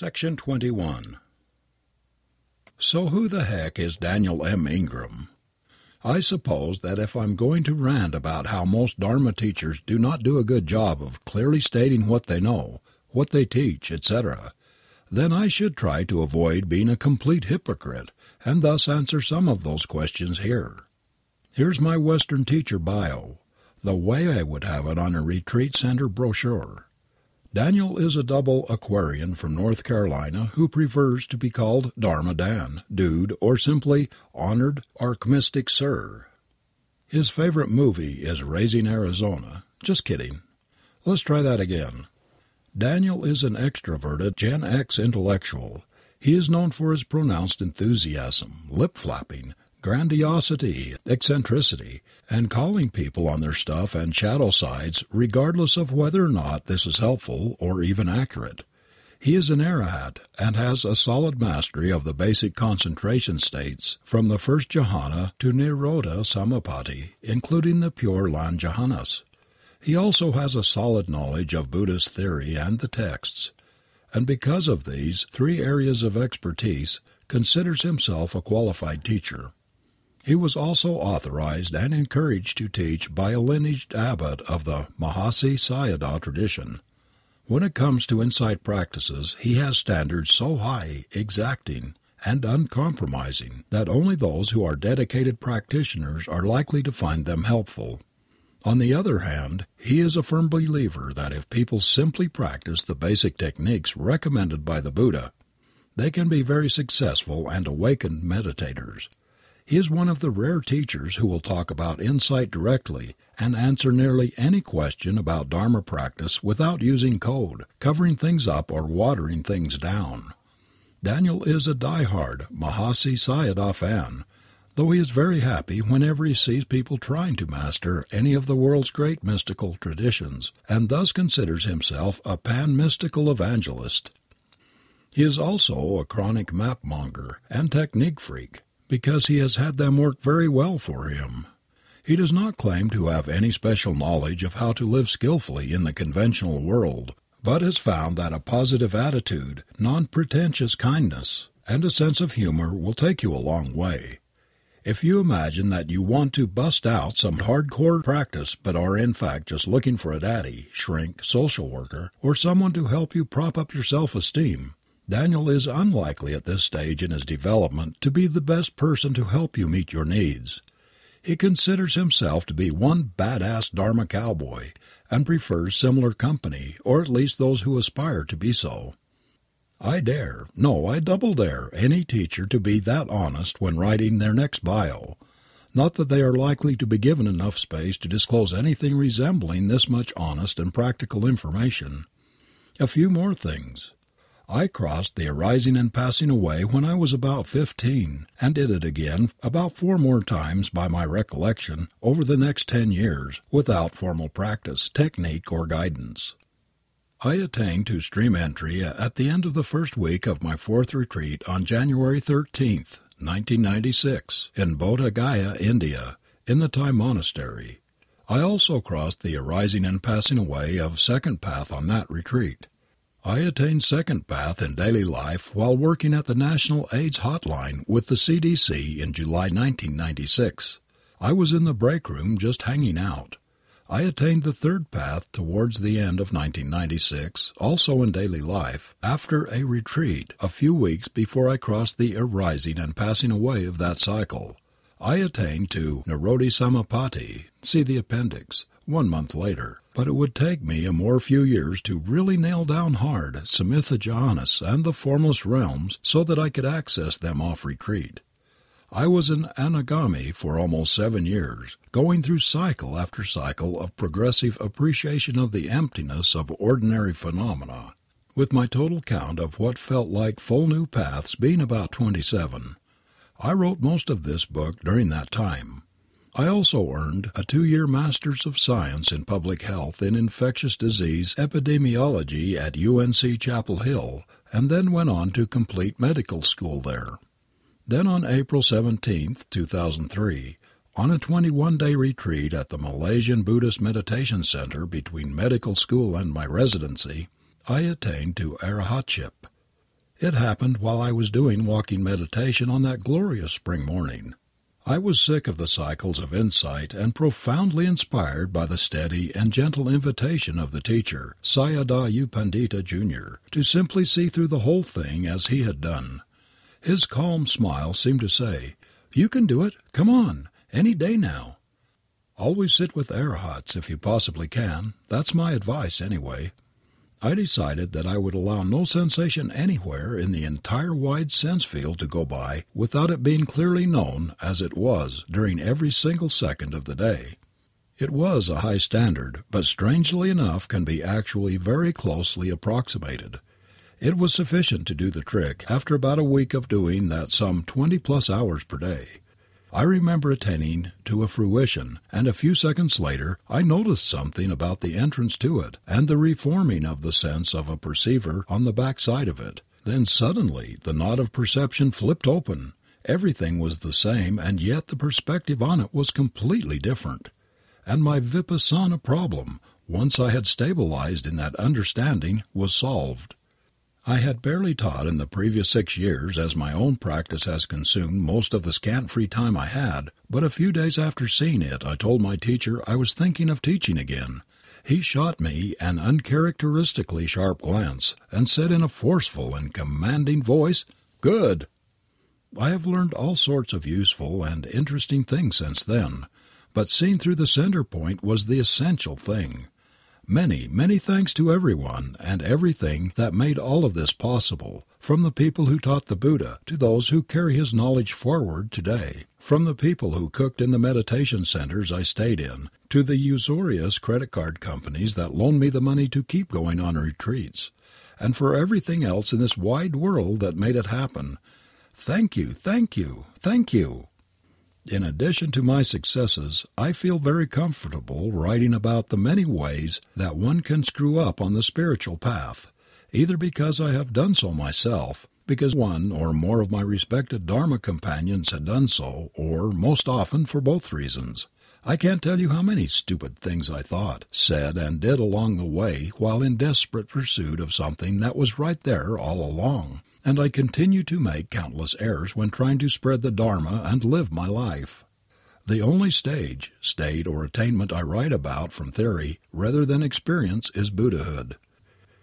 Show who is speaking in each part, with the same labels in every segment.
Speaker 1: Section 21 So who the heck is Daniel M. Ingram? I suppose that if I'm going to rant about how most Dharma teachers do not do a good job of clearly stating what they know, what they teach, etc., then I should try to avoid being a complete hypocrite and thus answer some of those questions here. Here's my Western teacher bio, the way I would have it on a retreat center brochure. Daniel is a double Aquarian from North Carolina who prefers to be called Dharma Dan, Dude, or simply Honored Archmystic Sir. His favorite movie is Raising Arizona. Just kidding. Let's try that again. Daniel is an extroverted Gen X intellectual. He is known for his pronounced enthusiasm, lip flapping, grandiosity, eccentricity, and calling people on their stuff and shadow sides regardless of whether or not this is helpful or even accurate. He is an arahat and has a solid mastery of the basic concentration states from the first jhana to nirodha samapatti, including the pure land jhanas. He also has a solid knowledge of Buddhist theory and the texts, and because of these three areas of expertise considers himself a qualified teacher. He was also authorized and encouraged to teach by a lineaged abbot of the Mahasi Sayadaw tradition. When it comes to insight practices he has standards so high, exacting, and uncompromising that only those who are dedicated practitioners are likely to find them helpful. On the other hand, he is a firm believer that if people simply practice the basic techniques recommended by the Buddha, they can be very successful and awakened meditators. He is one of the rare teachers who will talk about insight directly and answer nearly any question about Dharma practice without using code, covering things up or watering things down. Daniel is a die-hard Mahasi Sayadaw fan, though he is very happy whenever he sees people trying to master any of the world's great mystical traditions, and thus considers himself a pan-mystical evangelist. He is also a chronic map monger and technique freak because he has had them work very well for him. He does not claim to have any special knowledge of how to live skillfully in the conventional world, but has found that a positive attitude, non pretentious kindness, and a sense of humor will take you a long way. If you imagine that you want to bust out some hardcore practice but are in fact just looking for a daddy, shrink, social worker, or someone to help you prop up your self esteem, Daniel is unlikely at this stage in his development to be the best person to help you meet your needs. He considers himself to be one badass Dharma cowboy and prefers similar company, or at least those who aspire to be so. I dare, no, I double dare any teacher to be that honest when writing their next bio. Not that they are likely to be given enough space to disclose anything resembling this much honest and practical information. A few more things. I crossed the arising and passing away when I was about fifteen, and did it again about four more times by my recollection over the next ten years, without formal practice, technique, or guidance. I attained to stream entry at the end of the first week of my fourth retreat on January 13, 1996, in Bodh Gaya, India, in the Thai monastery. I also crossed the arising and passing away of second path on that retreat. I attained second path in daily life while working at the National AIDS Hotline with the CDC in July 1996. I was in the break room just hanging out. I attained the third path towards the end of 1996, also in daily life, after a retreat a few weeks before I crossed the arising and passing away of that cycle. I attained to Nirodha Samapatti, see the appendix, one month later but it would take me a more few years to really nail down hard Samatha Jhanas and the formless realms so that I could access them off retreat. I was an anagami for almost seven years, going through cycle after cycle of progressive appreciation of the emptiness of ordinary phenomena, with my total count of what felt like full new paths being about 27. I wrote most of this book during that time. I also earned a two year Master's of Science in Public Health in Infectious Disease Epidemiology at UNC Chapel Hill and then went on to complete medical school there. Then on April 17, 2003, on a 21 day retreat at the Malaysian Buddhist Meditation Center between medical school and my residency, I attained to arahatship. It happened while I was doing walking meditation on that glorious spring morning. I was sick of the cycles of insight and profoundly inspired by the steady and gentle invitation of the teacher, Sayadaw Pandita Jr., to simply see through the whole thing as he had done. His calm smile seemed to say, "You can do it. Come on. Any day now." Always sit with arahats if you possibly can. That's my advice, anyway. I decided that I would allow no sensation anywhere in the entire wide sense field to go by without it being clearly known as it was during every single second of the day. It was a high standard, but strangely enough can be actually very closely approximated. It was sufficient to do the trick after about a week of doing that some twenty plus hours per day. I remember attaining to a fruition, and a few seconds later I noticed something about the entrance to it and the reforming of the sense of a perceiver on the back side of it. Then suddenly the knot of perception flipped open. Everything was the same and yet the perspective on it was completely different. And my vipassana problem, once I had stabilized in that understanding, was solved. I had barely taught in the previous six years as my own practice has consumed most of the scant free time I had, but a few days after seeing it I told my teacher I was thinking of teaching again. He shot me an uncharacteristically sharp glance and said in a forceful and commanding voice, Good! I have learned all sorts of useful and interesting things since then, but seeing through the center point was the essential thing. Many, many thanks to everyone and everything that made all of this possible, from the people who taught the Buddha to those who carry his knowledge forward today, from the people who cooked in the meditation centers I stayed in to the usurious credit card companies that loaned me the money to keep going on retreats, and for everything else in this wide world that made it happen. Thank you, thank you, thank you. In addition to my successes, I feel very comfortable writing about the many ways that one can screw up on the spiritual path, either because I have done so myself, because one or more of my respected Dharma companions had done so, or, most often, for both reasons. I can't tell you how many stupid things I thought, said, and did along the way while in desperate pursuit of something that was right there all along and I continue to make countless errors when trying to spread the Dharma and live my life. The only stage, state, or attainment I write about from theory rather than experience is Buddhahood.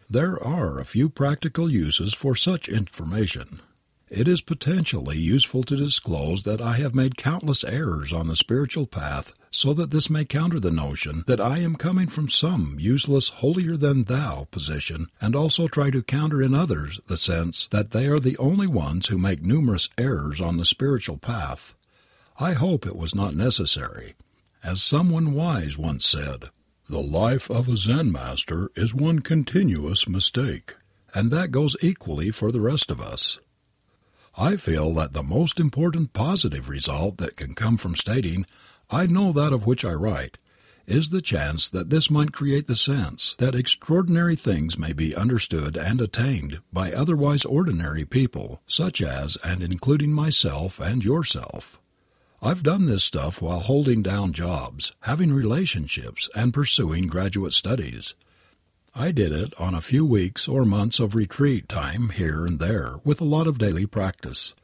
Speaker 1: There are a few practical uses for such information. It is potentially useful to disclose that I have made countless errors on the spiritual path so that this may counter the notion that I am coming from some useless holier than thou position and also try to counter in others the sense that they are the only ones who make numerous errors on the spiritual path. I hope it was not necessary. As someone wise once said, the life of a Zen master is one continuous mistake, and that goes equally for the rest of us. I feel that the most important positive result that can come from stating, I know that of which I write, is the chance that this might create the sense that extraordinary things may be understood and attained by otherwise ordinary people, such as and including myself and yourself. I've done this stuff while holding down jobs, having relationships, and pursuing graduate studies. I did it on a few weeks or months of retreat time here and there with a lot of daily practice.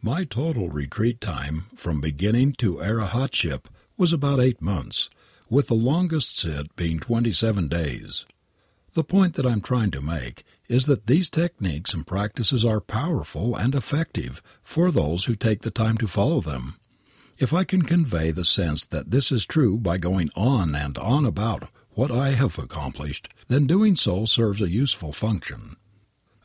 Speaker 1: My total retreat time from beginning to arahatship was about eight months, with the longest sit being 27 days. The point that I'm trying to make is that these techniques and practices are powerful and effective for those who take the time to follow them. If I can convey the sense that this is true by going on and on about what I have accomplished, then doing so serves a useful function.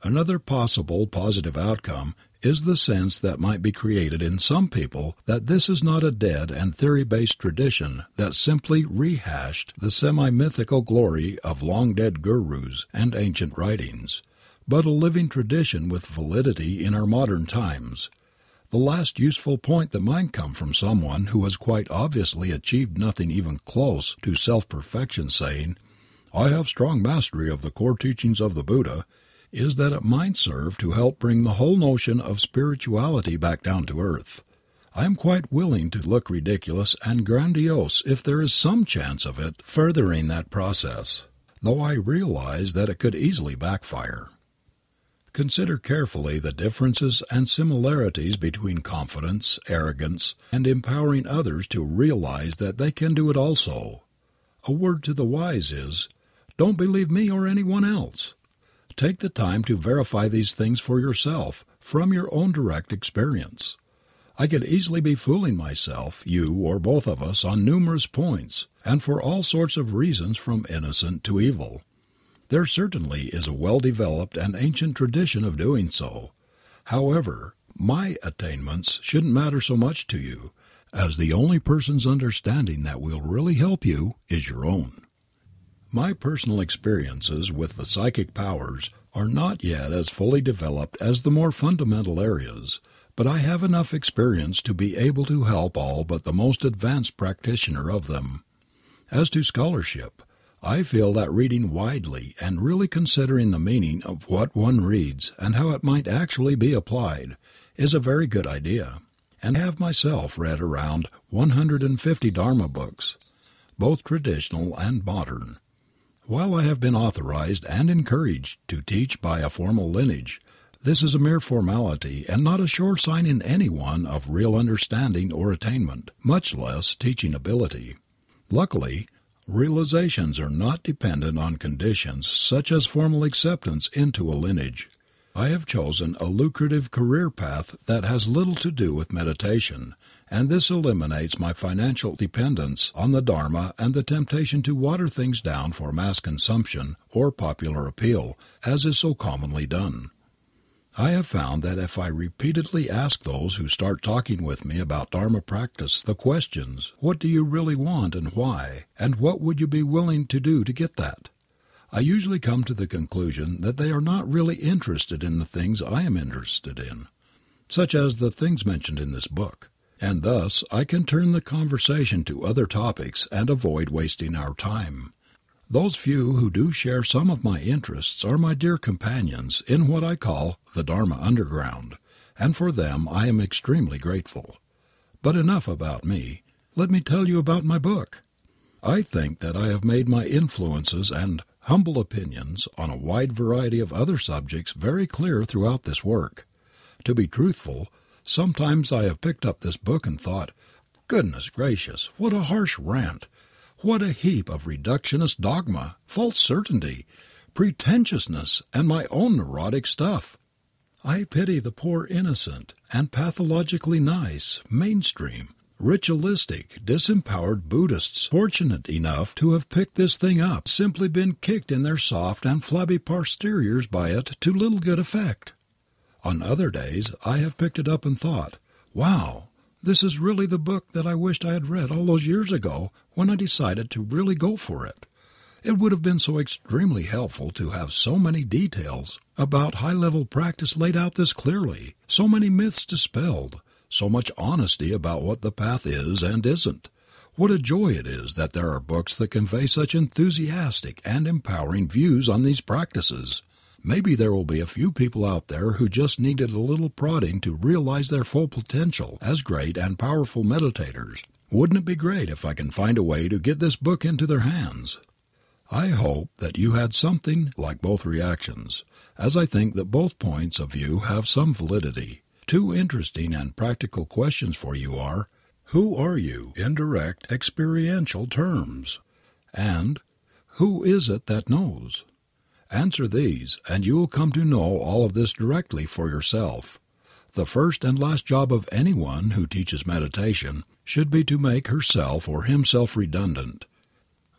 Speaker 1: Another possible positive outcome is the sense that might be created in some people that this is not a dead and theory based tradition that simply rehashed the semi mythical glory of long dead gurus and ancient writings, but a living tradition with validity in our modern times. The last useful point that might come from someone who has quite obviously achieved nothing even close to self perfection saying, I have strong mastery of the core teachings of the Buddha, is that it might serve to help bring the whole notion of spirituality back down to earth. I am quite willing to look ridiculous and grandiose if there is some chance of it furthering that process, though I realize that it could easily backfire. Consider carefully the differences and similarities between confidence, arrogance, and empowering others to realize that they can do it also. A word to the wise is, don't believe me or anyone else. Take the time to verify these things for yourself from your own direct experience. I could easily be fooling myself, you or both of us on numerous points, and for all sorts of reasons from innocent to evil. There certainly is a well developed and ancient tradition of doing so. However, my attainments shouldn't matter so much to you, as the only person's understanding that will really help you is your own. My personal experiences with the psychic powers are not yet as fully developed as the more fundamental areas, but I have enough experience to be able to help all but the most advanced practitioner of them. As to scholarship, I feel that reading widely and really considering the meaning of what one reads and how it might actually be applied is a very good idea, and have myself read around 150 Dharma books, both traditional and modern. While I have been authorized and encouraged to teach by a formal lineage, this is a mere formality and not a sure sign in anyone of real understanding or attainment, much less teaching ability. Luckily, realizations are not dependent on conditions such as formal acceptance into a lineage. I have chosen a lucrative career path that has little to do with meditation, and this eliminates my financial dependence on the Dharma and the temptation to water things down for mass consumption or popular appeal, as is so commonly done. I have found that if I repeatedly ask those who start talking with me about Dharma practice the questions, What do you really want and why? and what would you be willing to do to get that? I usually come to the conclusion that they are not really interested in the things I am interested in, such as the things mentioned in this book and thus I can turn the conversation to other topics and avoid wasting our time. Those few who do share some of my interests are my dear companions in what I call the Dharma Underground, and for them I am extremely grateful. But enough about me. Let me tell you about my book. I think that I have made my influences and humble opinions on a wide variety of other subjects very clear throughout this work. To be truthful, Sometimes I have picked up this book and thought, Goodness gracious, what a harsh rant! What a heap of reductionist dogma, false certainty, pretentiousness, and my own neurotic stuff! I pity the poor innocent and pathologically nice, mainstream, ritualistic, disempowered Buddhists fortunate enough to have picked this thing up, simply been kicked in their soft and flabby posteriors by it to little good effect. On other days I have picked it up and thought, wow, this is really the book that I wished I had read all those years ago when I decided to really go for it. It would have been so extremely helpful to have so many details about high level practice laid out this clearly, so many myths dispelled, so much honesty about what the path is and isn't. What a joy it is that there are books that convey such enthusiastic and empowering views on these practices. Maybe there will be a few people out there who just needed a little prodding to realize their full potential as great and powerful meditators. Wouldn't it be great if I can find a way to get this book into their hands? I hope that you had something like both reactions, as I think that both points of view have some validity. Two interesting and practical questions for you are Who are you in direct experiential terms? And Who is it that knows? Answer these, and you will come to know all of this directly for yourself. The first and last job of anyone who teaches meditation should be to make herself or himself redundant.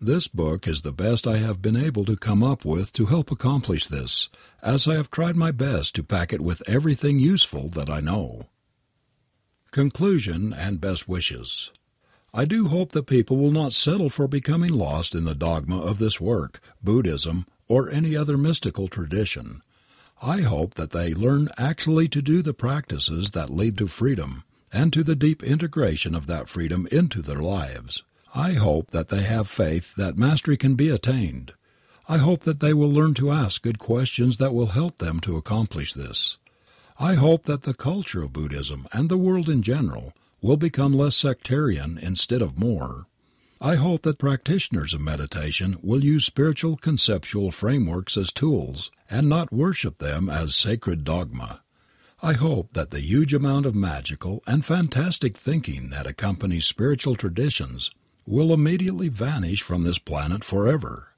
Speaker 1: This book is the best I have been able to come up with to help accomplish this, as I have tried my best to pack it with everything useful that I know. Conclusion and Best Wishes I do hope that people will not settle for becoming lost in the dogma of this work, Buddhism, or any other mystical tradition. I hope that they learn actually to do the practices that lead to freedom and to the deep integration of that freedom into their lives. I hope that they have faith that mastery can be attained. I hope that they will learn to ask good questions that will help them to accomplish this. I hope that the culture of Buddhism and the world in general will become less sectarian instead of more. I hope that practitioners of meditation will use spiritual conceptual frameworks as tools and not worship them as sacred dogma. I hope that the huge amount of magical and fantastic thinking that accompanies spiritual traditions will immediately vanish from this planet forever.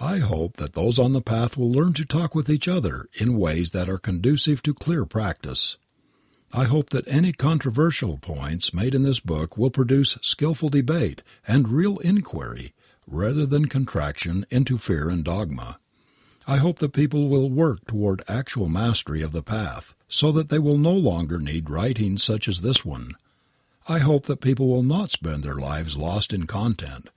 Speaker 1: I hope that those on the path will learn to talk with each other in ways that are conducive to clear practice. I hope that any controversial points made in this book will produce skillful debate and real inquiry rather than contraction into fear and dogma. I hope that people will work toward actual mastery of the path so that they will no longer need writings such as this one. I hope that people will not spend their lives lost in content,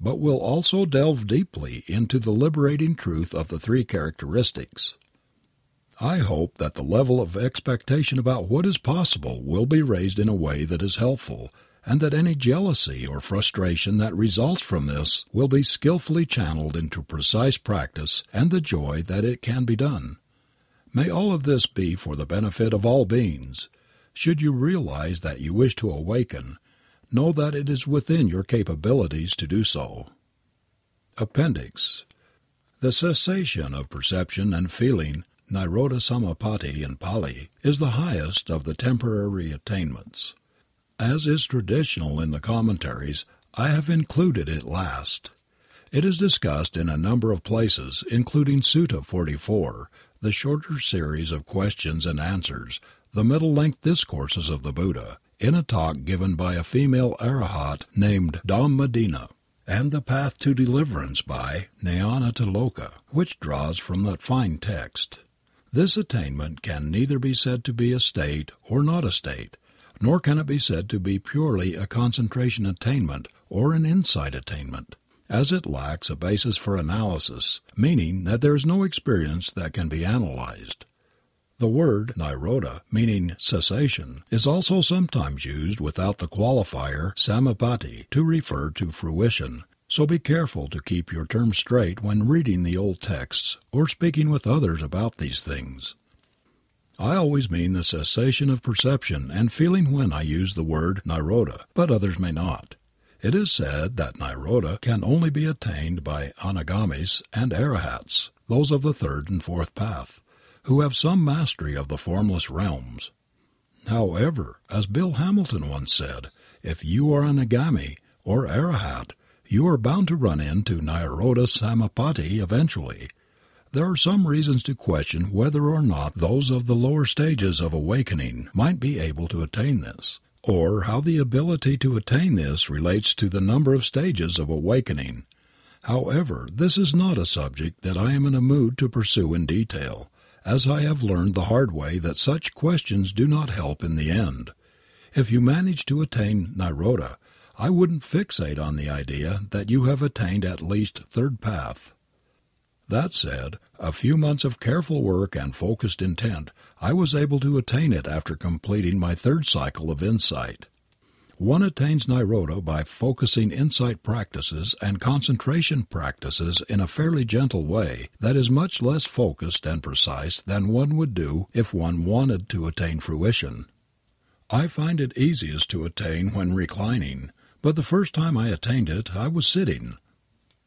Speaker 1: but will also delve deeply into the liberating truth of the three characteristics. I hope that the level of expectation about what is possible will be raised in a way that is helpful, and that any jealousy or frustration that results from this will be skillfully channeled into precise practice and the joy that it can be done. May all of this be for the benefit of all beings. Should you realize that you wish to awaken, know that it is within your capabilities to do so. Appendix The cessation of perception and feeling, Nirodha Samapatti in Pali, is the highest of the temporary attainments. As is traditional in the commentaries, I have included it last. It is discussed in a number of places, including Sutta 44, the shorter series of questions and answers, the middle length discourses of the Buddha, in a talk given by a female arahat named Dhammadinna, and The Path to Deliverance by Nyanatiloka, which draws from that fine text. This attainment can neither be said to be a state or not a state, nor can it be said to be purely a concentration attainment or an insight attainment, as it lacks a basis for analysis, meaning that there is no experience that can be analyzed. The word nirodha, meaning cessation, is also sometimes used without the qualifier samapatti to refer to fruition, so be careful to keep your terms straight when reading the old texts or speaking with others about these things. I always mean the cessation of perception and feeling when I use the word nirodha, but others may not. It is said that nirodha can only be attained by anagamis and arahats, those of the third and fourth path who have some mastery of the formless realms. However, as Bill Hamilton once said, if you are an anagami or arahat, you are bound to run into Nirodha Samapatti eventually. There are some reasons to question whether or not those of the lower stages of awakening might be able to attain this, or how the ability to attain this relates to the number of stages of awakening. However, this is not a subject that I am in a mood to pursue in detail as I have learned the hard way that such questions do not help in the end. If you manage to attain Nirodha, I wouldn't fixate on the idea that you have attained at least third path. That said, a few months of careful work and focused intent, I was able to attain it after completing my third cycle of insight. One attains Nirodha by focusing insight practices and concentration practices in a fairly gentle way that is much less focused and precise than one would do if one wanted to attain fruition. I find it easiest to attain when reclining, but the first time I attained it I was sitting.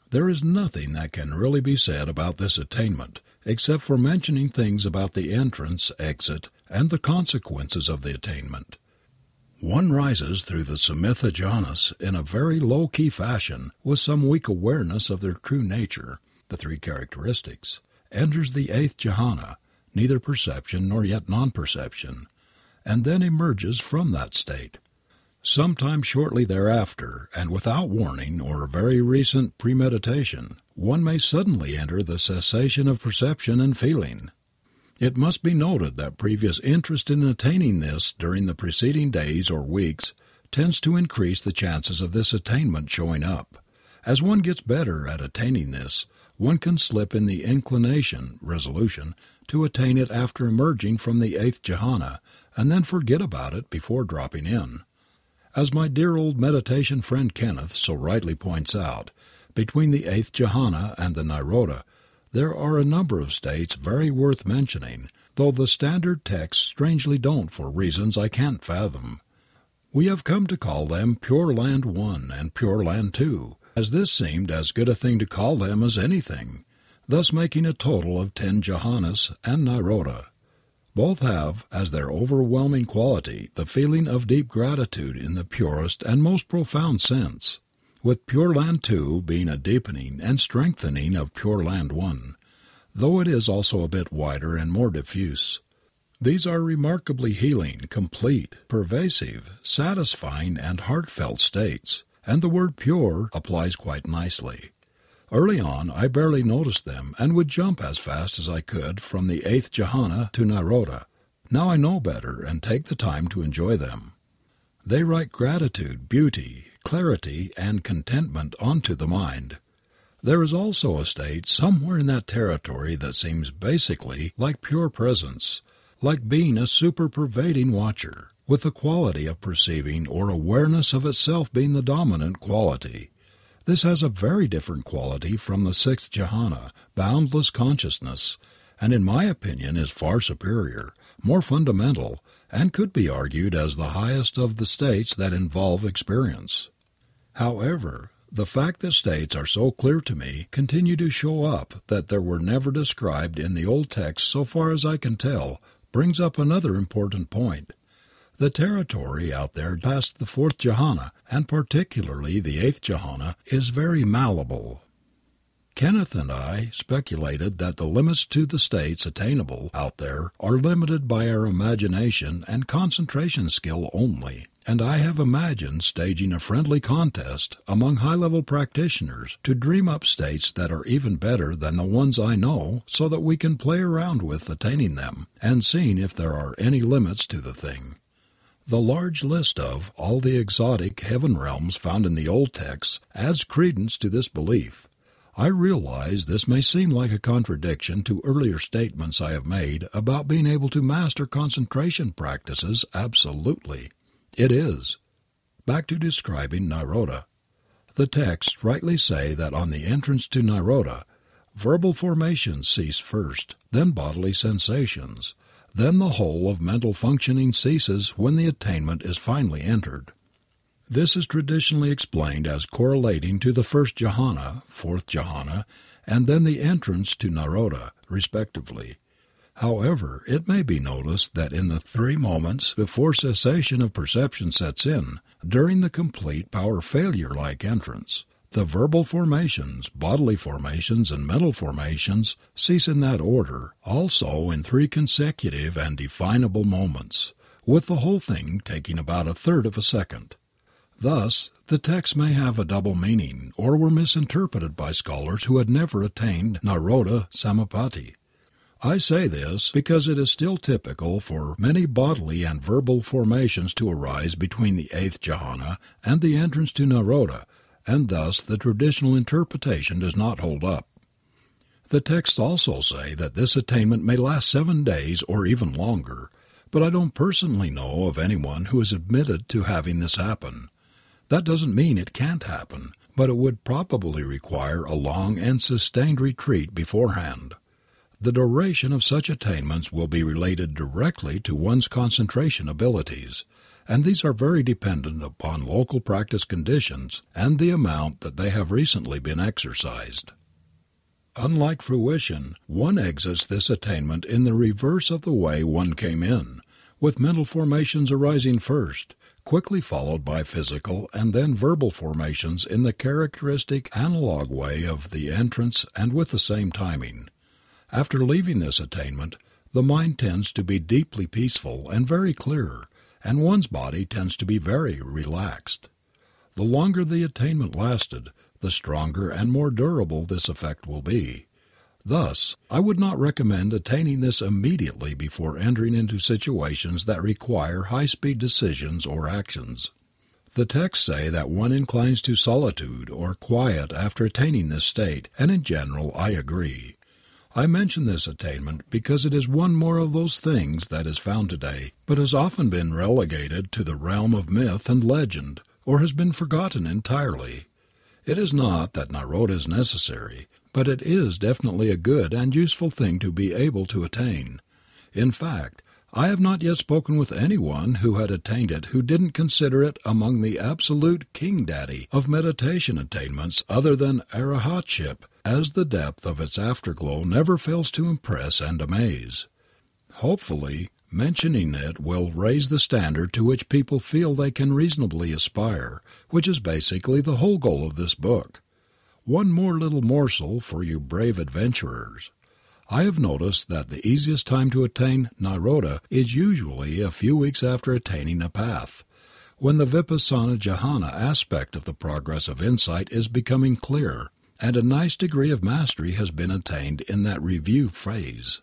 Speaker 1: There is nothing that can really be said about this attainment, except for mentioning things about the entrance, exit, and the consequences of the attainment. One rises through the samatha jhanas in a very low key fashion with some weak awareness of their true nature, the three characteristics, enters the eighth jhana, neither perception nor yet non perception, and then emerges from that state. Sometime shortly thereafter, and without warning or very recent premeditation, one may suddenly enter the cessation of perception and feeling. It must be noted that previous interest in attaining this during the preceding days or weeks tends to increase the chances of this attainment showing up. As one gets better at attaining this, one can slip in the inclination, resolution, to attain it after emerging from the eighth jhana and then forget about it before dropping in. As my dear old meditation friend Kenneth so rightly points out, between the eighth jhana and the nirodha there are a number of states very worth mentioning, though the standard texts strangely don't for reasons I can't fathom. We have come to call them Pure Land One and Pure Land Two, as this seemed as good a thing to call them as anything, thus making a total of ten Jhanas and Nirodha. Both have as their overwhelming quality the feeling of deep gratitude in the purest and most profound sense, with Pure Land Two being a deepening and strengthening of Pure Land One, though it is also a bit wider and more diffuse. These are remarkably healing, complete, pervasive, satisfying and heartfelt states, and the word pure applies quite nicely. Early on I barely noticed them and would jump as fast as I could from the eighth jhana to Nirodha. Now I know better and take the time to enjoy them. They write gratitude, beauty, clarity, and contentment onto the mind. There is also a state somewhere in that territory that seems basically like pure presence, like being a super pervading watcher, with the quality of perceiving or awareness of itself being the dominant quality. This has a very different quality from the sixth jhana, boundless consciousness, and in my opinion is far superior, more fundamental, and could be argued as the highest of the states that involve experience. However, the fact that states are so clear to me continue to show up that they were never described in the old texts so far as I can tell brings up another important point. The territory out there past the fourth jhana, and particularly the eighth jhana, is very malleable. Kenneth and I speculated that the limits to the states attainable out there are limited by our imagination and concentration skill only, and I have imagined staging a friendly contest among high level practitioners to dream up states that are even better than the ones I know so that we can play around with attaining them and seeing if there are any limits to the thing. The large list of all the exotic heaven realms found in the old texts adds credence to this belief. I realize this may seem like a contradiction to earlier statements I have made about being able to master concentration practices absolutely. It is. Back to describing Nirodha. The texts rightly say that on the entrance to Nirodha, verbal formations cease first, then bodily sensations, then the whole of mental functioning ceases when the attainment is finally entered. This is traditionally explained as correlating to the first jhana, fourth jhana, and then the entrance to Nirodha, respectively. However, it may be noticed that in the three moments before cessation of perception sets in, during the complete power failure like entrance, the verbal formations, bodily formations, and mental formations cease in that order, also in three consecutive and definable moments, with the whole thing taking about a third of a second. Thus, the texts may have a double meaning or were misinterpreted by scholars who had never attained Nirodha Samapatti. I say this because it is still typical for many bodily and verbal formations to arise between the eighth jhana and the entrance to Nirodha and thus the traditional interpretation does not hold up. The texts also say that this attainment may last seven days or even longer, but I don't personally know of anyone who has admitted to having this happen. That doesn't mean it can't happen, but it would probably require a long and sustained retreat beforehand. The duration of such attainments will be related directly to one's concentration abilities, and these are very dependent upon local practice conditions and the amount that they have recently been exercised. Unlike fruition, one exits this attainment in the reverse of the way one came in, with mental formations arising first, quickly followed by physical and then verbal formations in the characteristic analog way of the entrance and with the same timing. After leaving this attainment, the mind tends to be deeply peaceful and very clear, and one's body tends to be very relaxed. The longer the attainment lasted, the stronger and more durable this effect will be. Thus, I would not recommend attaining this immediately before entering into situations that require high speed decisions or actions. The texts say that one inclines to solitude or quiet after attaining this state, and in general I agree. I mention this attainment because it is one more of those things that is found today, but has often been relegated to the realm of myth and legend, or has been forgotten entirely. It is not that Nirodha is necessary, but it is definitely a good and useful thing to be able to attain. In fact, I have not yet spoken with anyone who had attained it who didn't consider it among the absolute king daddy of meditation attainments other than arahatship, as the depth of its afterglow never fails to impress and amaze. Hopefully, mentioning it will raise the standard to which people feel they can reasonably aspire, which is basically the whole goal of this book. One more little morsel for you brave adventurers. I have noticed that the easiest time to attain Nirodha is usually a few weeks after attaining a path, when the Vipassana jhana aspect of the progress of insight is becoming clear, and a nice degree of mastery has been attained in that review phase.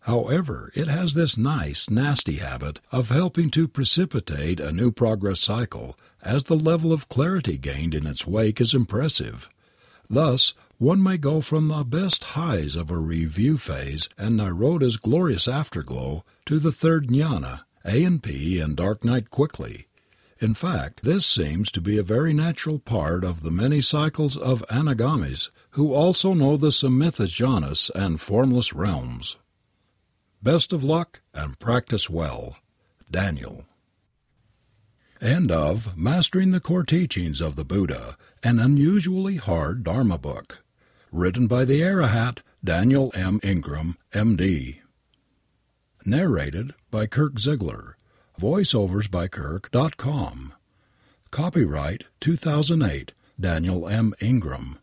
Speaker 1: However, it has this nice, nasty habit of helping to precipitate a new progress cycle, as the level of clarity gained in its wake is impressive. Thus, one may go from the best highs of a review phase and Nirodha's glorious afterglow to the third ñana, A and P and dark night quickly. In fact, this seems to be a very natural part of the many cycles of anagamis who also know the samatha jhanas and formless realms. Best of luck and practice well. Daniel. End of Mastering the Core Teachings of the Buddha, an unusually hard Dharma book written by the Arahat Daniel M. Ingram, M.D. Narrated by Kirk Ziegler. Voiceovers by Kirk.com. Copyright 2008 Daniel M. Ingram.